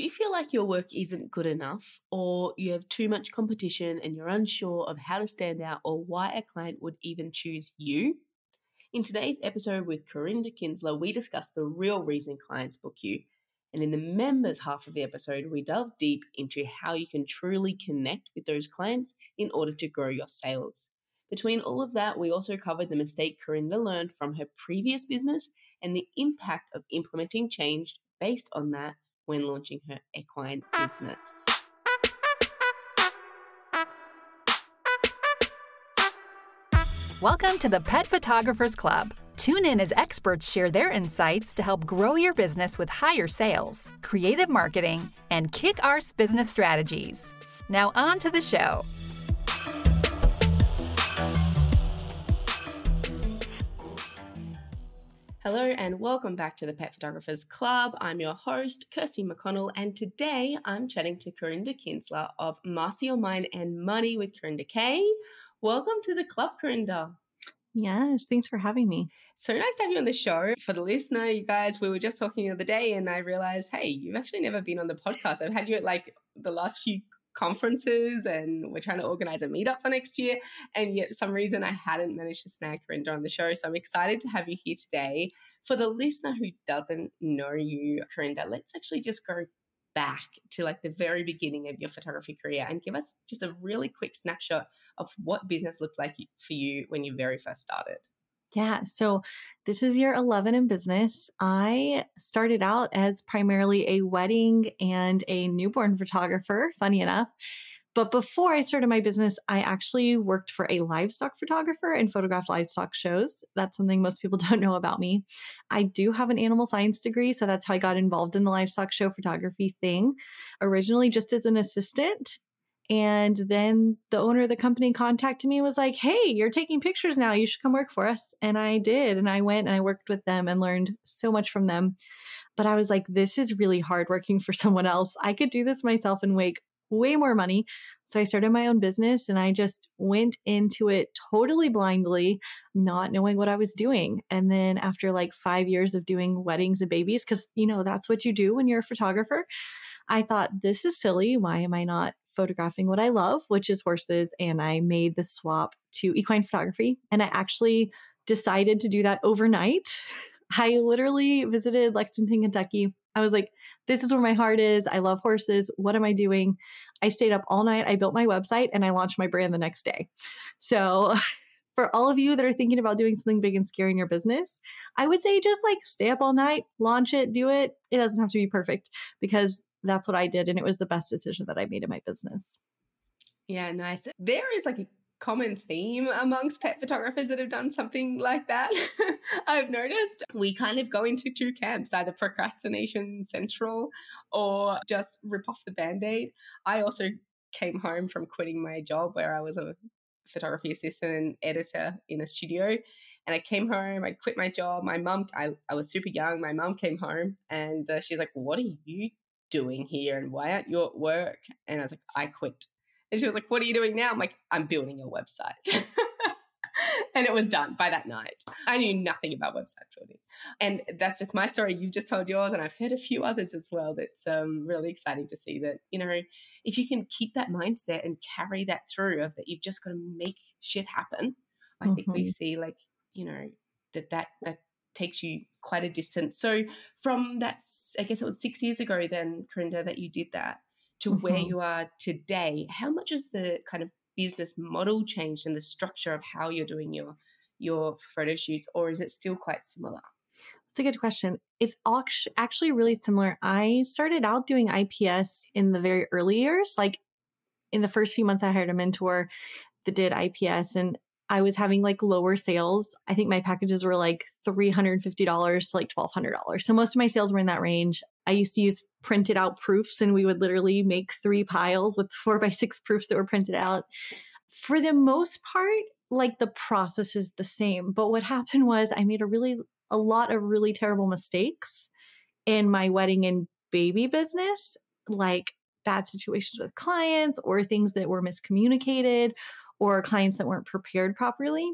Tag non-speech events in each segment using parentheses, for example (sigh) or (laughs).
Do you feel like your work isn't good enough, or you have too much competition and you're unsure of how to stand out or why a client would even choose you? In today's episode with Karinda Kinsler, we discuss the real reason clients book you. And in the members half of the episode, we delve deep into how you can truly connect with those clients in order to grow your sales. Between all of that, we also covered the mistake Karinda learned from her previous business and the impact of implementing change based on that when launching her equine business. Welcome to the Pet Photographers Club. Tune in as experts share their insights to help grow your business with higher sales, creative marketing, and kick arse business strategies. Now, on to the show. Hello and welcome back to the Pet Photographers Club. I'm your host, Kirsty McConnell, and today I'm chatting to Karinda Kinsler of Master Your Mind and Money with Karinda Kay. Welcome to the club, Karinda. Yes, thanks for having me. So nice to have you on the show. For the listener, you guys, we were just talking the other day and I realized, hey, you've actually never been on the podcast. I've had you at like the last few conferences and we're trying to organize a meetup for next year. And yet, for some reason, I hadn't managed to snag Karinda on the show. So I'm excited to have you here today. For the listener who doesn't know you, Karinda, let's actually just go back to like the very beginning of your photography career and give us just a really quick snapshot of what business looked like for you when you very first started. Yeah. So this is year 11 in business. I started out as primarily a wedding and a newborn photographer, funny enough. But before I started my business, I actually worked for a livestock photographer and photographed livestock shows. That's something most people (laughs) don't know about me. I do have an animal science degree, so that's how I got involved in the livestock show photography thing. Originally, just as an assistant, and then the owner of the company contacted me and was like, Hey, you're taking pictures now. You should come work for us. And I did. And I went and I worked with them and learned so much from them. But I was like, This is really hard working for (laughs) someone else. I could do this myself and make way more money. So I started my own business and I just went into it totally blindly, not knowing what I was doing. And then after like five years of doing weddings and babies, because, you know, that's what you do when you're a photographer, I thought, this is silly. Why am I not photographing what I love, which is horses. And I made the swap to equine photography. And I actually decided to do that overnight. (laughs) I literally visited Lexington, Kentucky. I was like, this is where my heart is. I love horses. What am I doing? I stayed up all night. I built my website and I launched my brand the next day. So, (laughs) for all of you that are thinking about doing something big and scary in your business, I would say just like stay up all night, launch it, do it. It doesn't have to be perfect because that's what I did. And it was the best decision that I made in my business. Yeah, nice. There is like a common theme amongst pet photographers that have done something like that. (laughs) I've noticed we kind of go into two camps either procrastination central or just rip off the band aid. I also came home from quitting my job where I was a photography assistant and editor in a studio. And I came home, I quit my job. My mum, I, I was super young. My mum came home and uh, she's like, What are you doing here and why aren't you at work? And I was like, I quit. And she was like, What are you doing now? I'm like, I'm building a website. (laughs) and it was done by that night. I knew nothing about website building. And that's just my story. You've just told yours, and I've heard a few others as well. That's um, really exciting to see that, you know, if you can keep that mindset and carry that through of that you've just got to make shit happen, I mm-hmm. think we mm-hmm. see like, you know, that that that takes you quite a distance. So from that, I guess it was six years ago then, Karinda, that you did that to mm-hmm. where you are today. How much has the kind of business model changed and the structure of how you're doing your your photo shoots, or is it still quite similar? That's a good question. It's actually really similar. I started out doing IPS in the very early years, like in the first few months I hired a mentor that did IPS and I was having like lower sales. I think my packages were like $350 to like $1,200. So most of my sales were in that range. I used to use printed out proofs and we would literally make three piles with four by six proofs that were printed out. For the most part, like the process is the same. But what happened was I made a really, a lot of really terrible mistakes in my wedding and baby business, like bad situations with clients or things that were miscommunicated or clients that weren't prepared properly.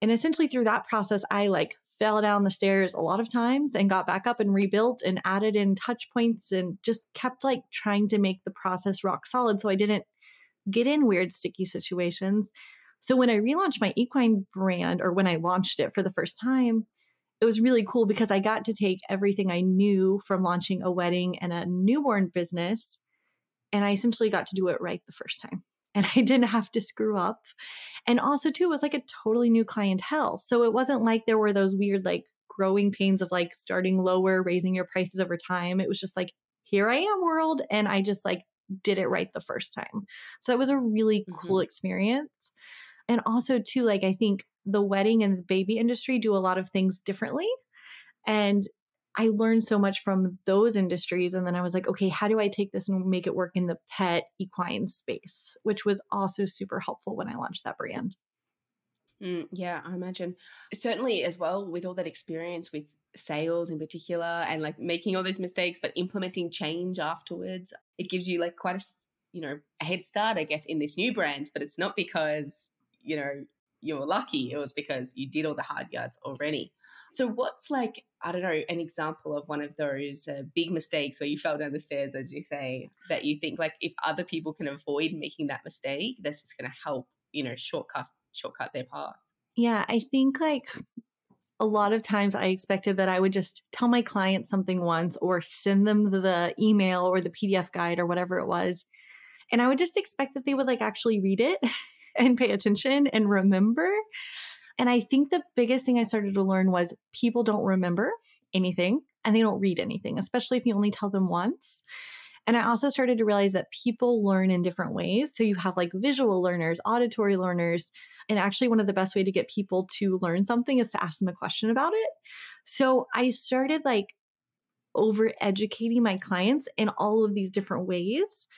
And essentially through that process, I like fell down the stairs a lot of times and got back up and rebuilt and added in touch points and just kept like trying to make the process rock solid so I didn't get in weird sticky situations. So when I relaunched my equine brand or when I launched it for the first time, it was really cool because I got to take everything I knew from launching a wedding and a newborn business and I essentially got to do it right the first time and I didn't have to screw up. And also, too, it was like a totally new clientele. So it wasn't like there were those weird, like, growing pains of like starting lower, raising your prices over time. It was just like, here I am, world. And I just like did it right the first time. So it was a really mm-hmm. cool experience. And also, too, like, I think the wedding and the baby industry do a lot of things differently. And I learned so much from those industries. And then I was like, okay, how do I take this and make it work in the pet equine space, which was also super helpful when I launched that brand. Mm, yeah, I imagine. Certainly, as well, with all that experience with sales in particular and like making all those mistakes, but implementing change afterwards, it gives you like quite a, you know, a head start, I guess, in this new brand. But it's not because, you know, you were lucky, it was because you did all the hard yards already. So, what's like, I don't know, an example of one of those uh, big mistakes where you fell down the stairs, as you say, that you think like if other people can avoid making that mistake, that's just going to help, you know, shortcut shortcut their path. Yeah, I think like a lot of times I expected that I would just tell my clients something once or send them the email or the PDF guide or whatever it was. And I would just expect that they would like actually read it (laughs) and pay attention and remember. And I think the biggest thing I started to learn was people don't remember anything and they don't read anything, especially if you only tell them once. And I also started to realize that people learn in different ways. So you have like visual learners, auditory learners, and actually one of the best way to get people to learn something is to ask them a question about it. So I started like over educating my clients in all of these different ways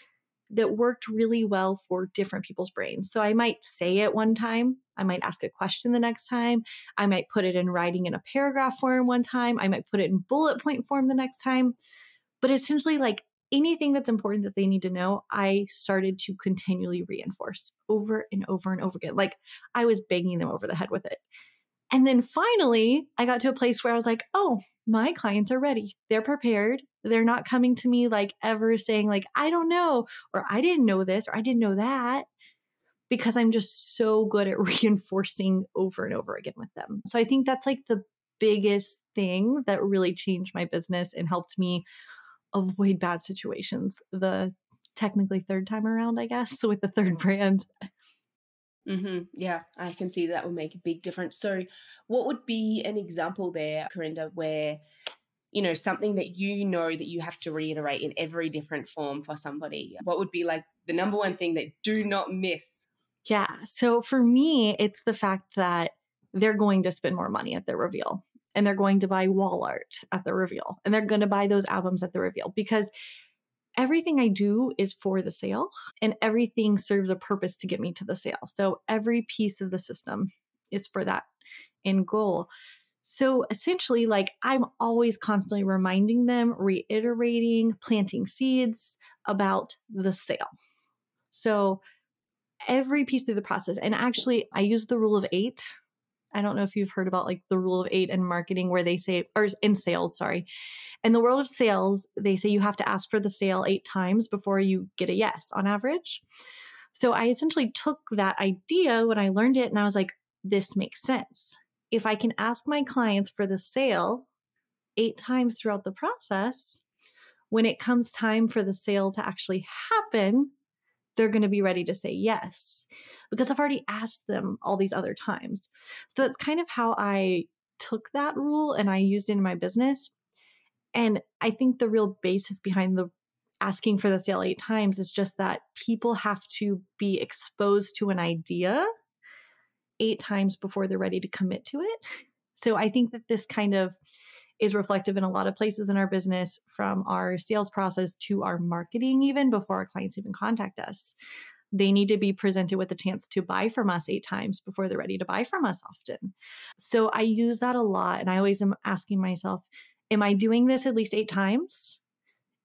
that worked really well for different people's brains. So I might say it one time, I might ask a question the next time, I might put it in writing in a paragraph form one time, I might put it in bullet point form the next time. But essentially, like anything that's important that they need to know, I started to continually reinforce over and over and over again. Like I was banging them over the head with it. And then finally, I got to a place where I was like, oh, my clients are ready. They're prepared. They're not coming to me like ever saying, like, I don't know, or I didn't know this, or I didn't know that, because I'm just so good at (laughs) reinforcing over and over again with them. So I think that's like the biggest thing that really changed my business and helped me avoid bad situations. The technically third time around, I guess, (laughs) with the third brand. Mm-hmm. Yeah, I can see that will make a big difference. So, what would be an example there, Karinda, where you know something that you know that you have to reiterate in every different form for somebody? What would be like the number one thing that do not miss? Yeah. So for me, it's the fact that they're going to spend more money at the reveal and they're going to buy wall art at the reveal and they're going to buy those albums at the reveal because everything I do is for the sale and everything serves a purpose to get me to the sale. So every piece of the system is for that end goal. So essentially, like I'm always constantly reminding them, reiterating, planting seeds about the sale. So every piece through the process, and actually, I use the rule of eight I don't know if you've heard about like the rule of eight in marketing where they say, or in sales, sorry. In the world of sales, they say you have to ask for the sale eight times before you get a yes on average. So I essentially took that idea when I learned it and I was like, this makes sense. If I can ask my clients for the sale eight times throughout the process, when it comes time for the sale to actually happen, they're going to be ready to say yes because I've already asked them all these other times. So that's kind of how I took that rule and I used it in my business. And I think the real basis behind the asking for the sale eight times is just that people have to be exposed to an idea eight times before they're ready to commit to it. So I think that this kind of is reflective in a lot of places in our business from our sales process to our marketing, even before our clients even contact us. They need to be presented with a chance to buy from us eight times before they're ready to buy from us often. So I use that a lot. And I always am asking myself, am I doing this at least eight times?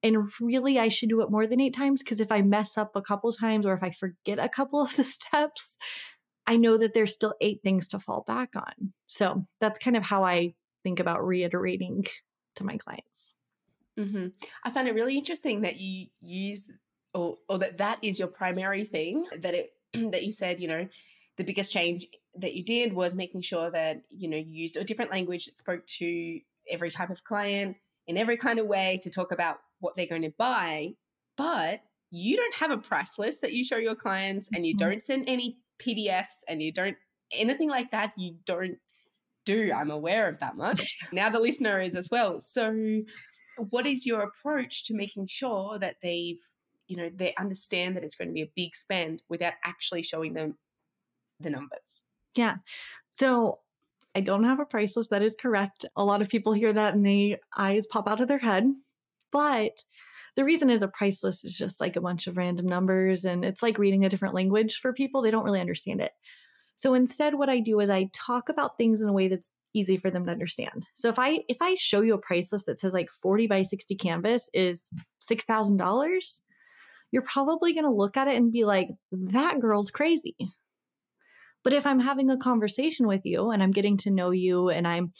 And really, I should do it more than eight times because if I mess up a couple times or if I forget a couple of the (laughs) steps, I know that there's still eight things to fall back on. So that's kind of how I think about reiterating to my clients. Mm-hmm. I find it really interesting that you use or, or that that is your primary thing that it (clears throat) that you said you know the biggest change that you did was making sure that you know you used a different language that spoke to every type of client in every kind of way to talk about what they're going to buy but you don't have a price list that you show your clients and you mm-hmm. don't send any pdfs and you don't anything like that you don't do i'm aware of that much. (laughs) Now the listener is as well. So what is your approach to making sure that they've you know they understand that it's going to be a big spend without actually showing them the numbers? Yeah. So i don't have a price list that is correct. A lot of people hear that and the eyes pop out of their head. But the reason is a price list is just like a bunch of random numbers and it's like reading a different language for people. They don't really understand it so instead what i do is i talk about things in a way that's easy for them to understand. So if I if I show you a price list that says like 40 by 60 canvas is $6,000, you're probably to look at it and be like that girl's crazy. But if I'm having a conversation with you and I'm getting to know you and I'm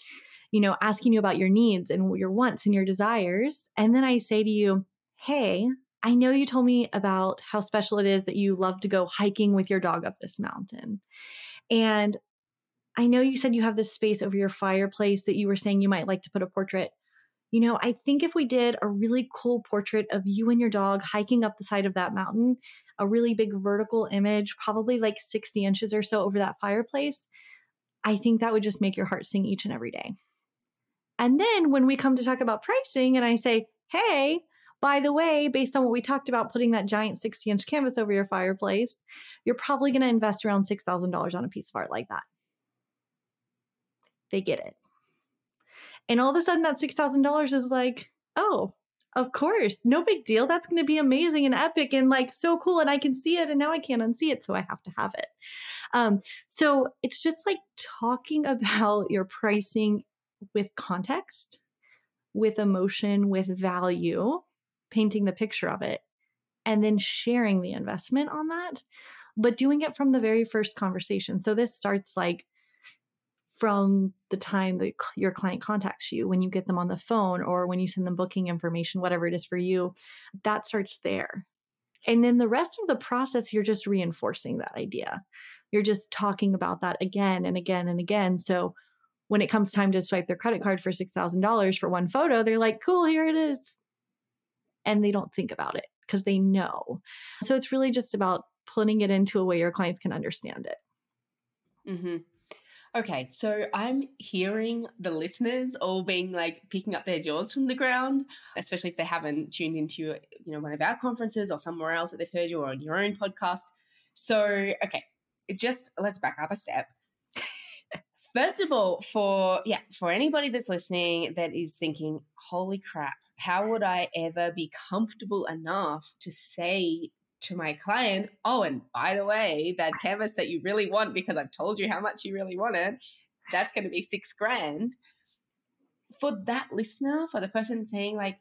you know asking you about your needs and your wants and your desires and then I say to you, "Hey, I know you told me about how special it is that you love to go hiking with your dog up this mountain. And I know you said you have this space over your fireplace that you were saying you might like to put a portrait. You know, I think if we did a really cool portrait of you and your dog hiking up the side of that mountain, a really big vertical image, probably like 60 inches or so over that fireplace, I think that would just make your heart sing each and every day. And then when we come to talk about pricing and I say, hey, by the way, based on what we talked about putting that giant 60 inch canvas over your fireplace, you're probably going to invest around $6,000 on a piece of art like that they get it. And all of a sudden, that $6,000 is like, oh, of course, no big deal. That's going to be amazing and epic and like so cool. And I can see it and now I can't unsee it. So I have to have it. Um, so it's just like talking (laughs) about your pricing with context, with emotion, with value, painting the picture of it, and then sharing the investment on that, but doing it from the very first conversation. So this starts like, from the time that your client contacts you, when you get them on the phone or when you send them booking information, whatever it is for you, that starts there. And then the rest of the process, you're just reinforcing that idea. You're just talking about that again and again and again. So when it comes time to swipe their credit card for $6,000 for one photo, they're like, cool, here it is. And they don't think about it because they know. So it's really just about putting it into a way your clients can understand it. Mm-hmm. Okay, so I'm hearing the listeners all being like picking up their jaws from the ground, especially if they haven't tuned into you know one of our conferences or somewhere else that they've heard you or on your own podcast. So, okay, just let's back up a step. (laughs) First of all, for yeah, for anybody that's listening that is thinking, "Holy crap, how would I ever be comfortable enough to say to my client, oh, and by the way, that (laughs) canvas that you really want, because I've told you how much you really want it, that's going to be six grand. For that listener, for the person saying, like,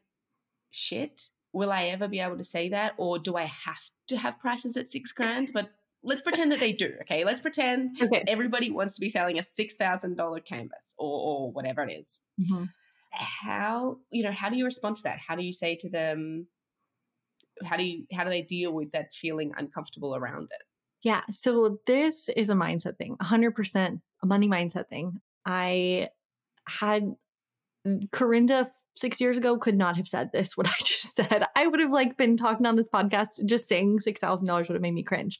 shit, will I ever be able to say that? Or do I have to have prices at six grand? But let's pretend that they do. Okay. Let's pretend (laughs) okay. everybody wants to be selling a $6,000 canvas or, or, whatever it is. Mm-hmm. How, you know, how do you respond to that? How do you say to them, how do you how do they deal with that feeling uncomfortable around it yeah so this is a mindset thing 100% a money mindset thing i had mm, Karinda six years ago could not have said this (laughs) what I just said. I would have like been talking on this podcast, just saying six thousand dollars would have made me cringe.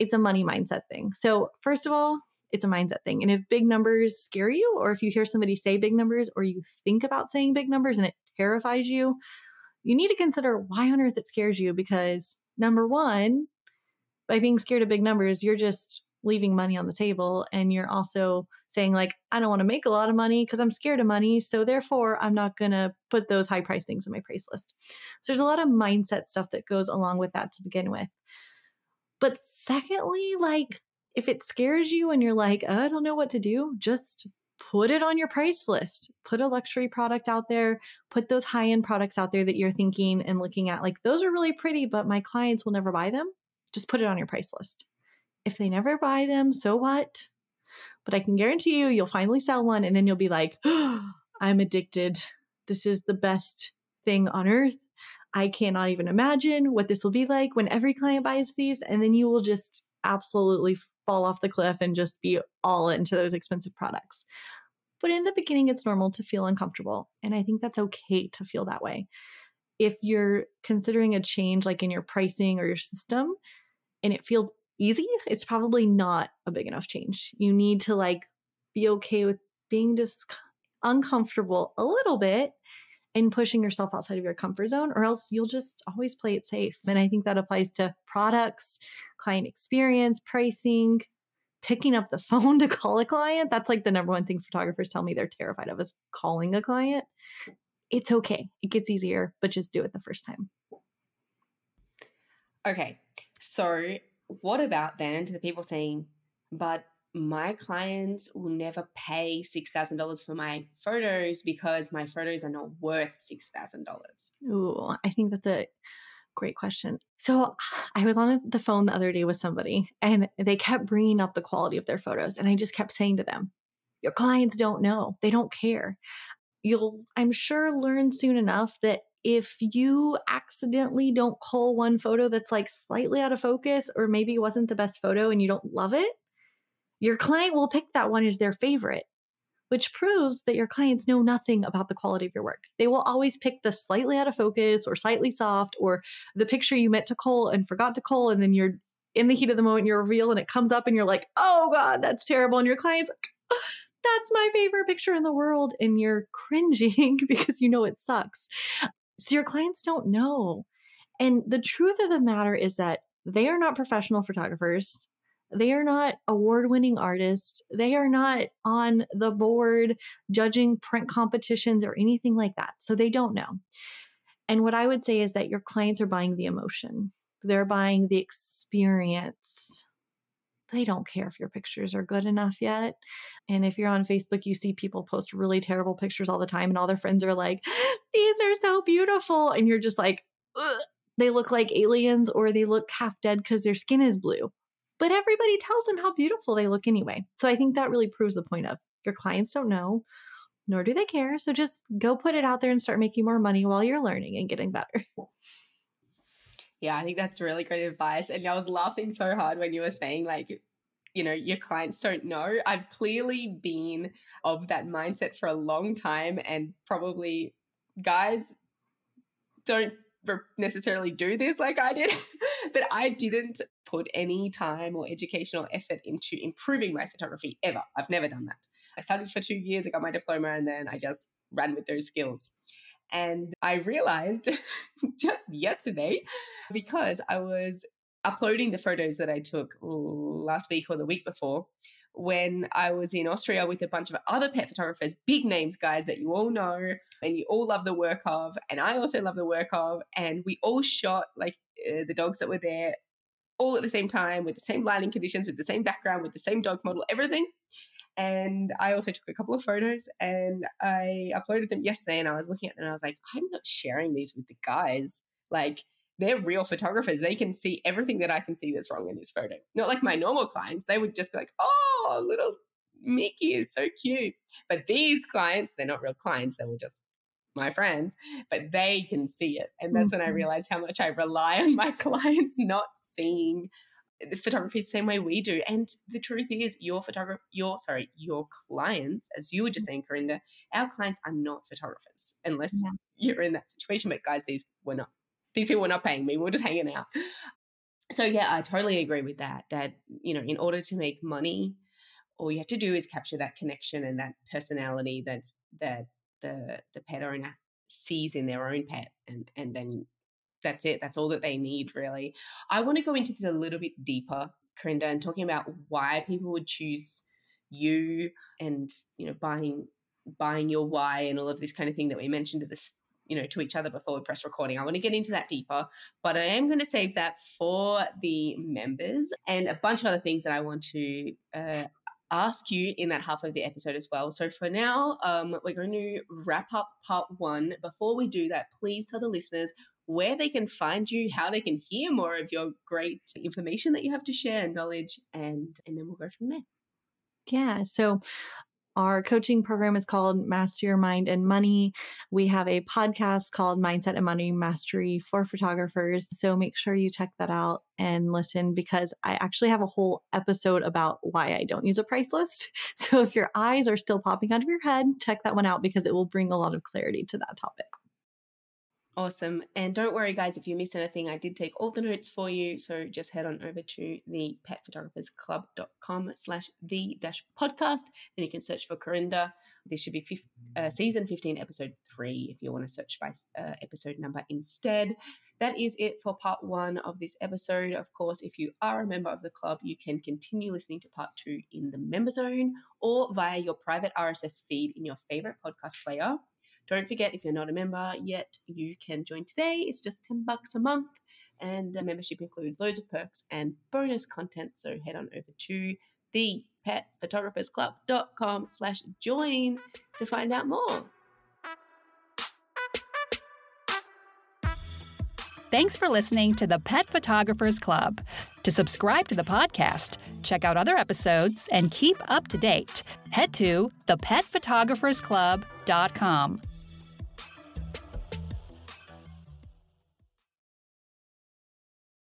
It's a money mindset thing. So first of all, it's a mindset thing. And if big numbers scare you, or if you hear somebody say big numbers, or you think about saying big numbers and it terrifies you, you need to consider why on earth it scares you because number one, by being scared of big numbers, you're just leaving money on the table and you're also saying like I don't want to make a lot of money because I'm scared of money, so therefore I'm not going to put those high price things on my price list. So there's a lot of mindset stuff that goes along with that to begin with. But secondly, like if it scares you and you're like, I don't know what to do, just put it on your price list. Put a luxury product out there, put those high end products out there that you're thinking and looking at like, those are really pretty, but my clients will never buy them. Just put it on your price list. If they never buy them, so what? but I can guarantee you, you'll finally sell one and then you'll be like, oh, (gasps) I'm addicted. This is the best thing on earth. I cannot even imagine what this will be like when every client buys these. And then you will just absolutely fall off the cliff and just be all into those expensive products. But in the beginning, it's normal to feel uncomfortable. And I think that's okay to feel that way. If you're considering a change like in your pricing or your system and it feels easy, it's probably not a big enough change. You need to like be okay with being just uncomfortable a little bit and pushing yourself outside of your comfort zone, or else you'll just always play it safe. And I think that applies to products, client experience, pricing, picking up the (laughs) phone to call a client. That's like the number one thing photographers tell me they're terrified of is calling a client. It's okay. It gets easier, but just do it the first time. Okay. So, what about then to the people saying, but my clients will never pay $6,000 for my photos because my photos are not worth $6,000? Ooh, I think that's a great question. So I was on the phone the other day with somebody and they kept bringing up the quality of their photos. And I just kept saying to them, Your clients don't know, they don't care. You'll, I'm sure, learn soon enough that if you accidentally don't call one photo that's like slightly out of focus or maybe wasn't the best photo and you don't love it, your client will pick that one as their favorite, which proves that your clients know nothing about the quality of your work. They will always pick the slightly out of focus or slightly soft or the picture you meant to call and forgot to call. And then you're in the heat of the moment, you reveal and it comes up and you're like, oh God, that's terrible. And your client's like, ah, that's my favorite picture in the world. And you're cringing (laughs) because you know it sucks. So your clients don't know. And the truth of the matter is that they are not professional photographers. They are not award winning artists. They are not on the board judging print competitions or anything like that. So they don't know. And what I would say is that your clients are buying the emotion, they're buying the experience. They don't care if your pictures are good enough yet. And if you're on Facebook, you see people post really terrible pictures all the time, and all their friends are like, (gasps) These are so beautiful. And you're just like, Ugh. They look like aliens or they look half dead because their skin is blue but everybody tells them how beautiful they look anyway. So I think that really proves the point of your clients don't know, nor do they care. So just go put it out there and start making more money while you're learning and getting better. Yeah, I think that's really great advice. And I was laughing so hard when you were saying, like, you know, your clients don't know. I've clearly been of that mindset for a long time, and probably guys don't necessarily do this like I did, (laughs) but I didn't put any time or educational effort into improving my photography ever. I've never done that. I studied for two years, I got my diploma, and then I just ran with those skills. And I realized (laughs) just yesterday, because I was uploading the photos that I took last week or the week before, when I was in Austria with a bunch of other pet photographers, big names, guys that you all know and you all love the work of, and I also love the work of, and we all shot like uh, the dogs that were there all at the same time with the same lighting conditions, with the same background, with the same dog model, everything. And I also took a couple of photos and I uploaded them yesterday and I was looking at them and I was like, I'm not sharing these with the guys. Like, they're real photographers. They can see everything that I can see that's wrong in this photo. Not like my normal clients. They would just be like, oh, little Mickey is so cute. But these clients, they're not real clients. They were just my friends, but they can see it. And that's mm-hmm. when I mm-hmm. realized how much I rely on my (laughs) clients not seeing the photography the same way we do. And the truth is, your photographer, your sorry, your clients, as you were just saying, Karinda, our clients are not photographers unless yeah. you're in that situation. But guys, these were not. These people were not paying me. We we're just hanging out. So yeah, I totally agree with that. That you know, in order to make money, all you have to do is capture that connection and that personality that that the the pet owner sees in their own pet and and then that's it that's all that they need really. I want to go into this a little bit deeper karinda and talking about why people would choose you and you know buying buying your why and all of this kind of thing that we mentioned at this you know to each other before we press recording. I want to get into that deeper but i am going to save that for the members and a bunch of other things that i want to uh, ask you in that half of the episode as well. So for now, um, we're going to wrap up part one. Before we do that, please tell the listeners where they can find you, how they can hear more of your great information that you have to share, knowledge, and and then we'll go from there. Yeah. So our coaching program is called Master Your Mind and Money. We have a podcast called Mindset and Money Mastery for photographers. So make sure you check that out and listen because I actually have a whole episode about why I don't use a price list. (laughs) So if your eyes are still popping out of your head, check that one out because it will bring a lot of clarity to that topic. Awesome. And don't worry, guys, if you missed anything, I did take all the notes for you. So just head on over to the petphotographersclub.com slash the dash podcast and you can search for Karinda. This should be uh, season 15, episode three, if you want to search by uh, episode number instead. That is it for part one of this episode. Of course, if you are a member of the club, you can continue listening to part two in the member zone or via your private RSS feed in your favorite podcast player. Don't forget, if you're not a member yet, you can join today. It's just 10 bucks a month. And membership includes loads of perks and bonus content. So head on over to the petphotographersclub.com slash join to find out more. Thanks for listening to the Pet Photographers Club. To subscribe to the podcast, check out other episodes, and keep up to date, head to thepetphotographersclub.com.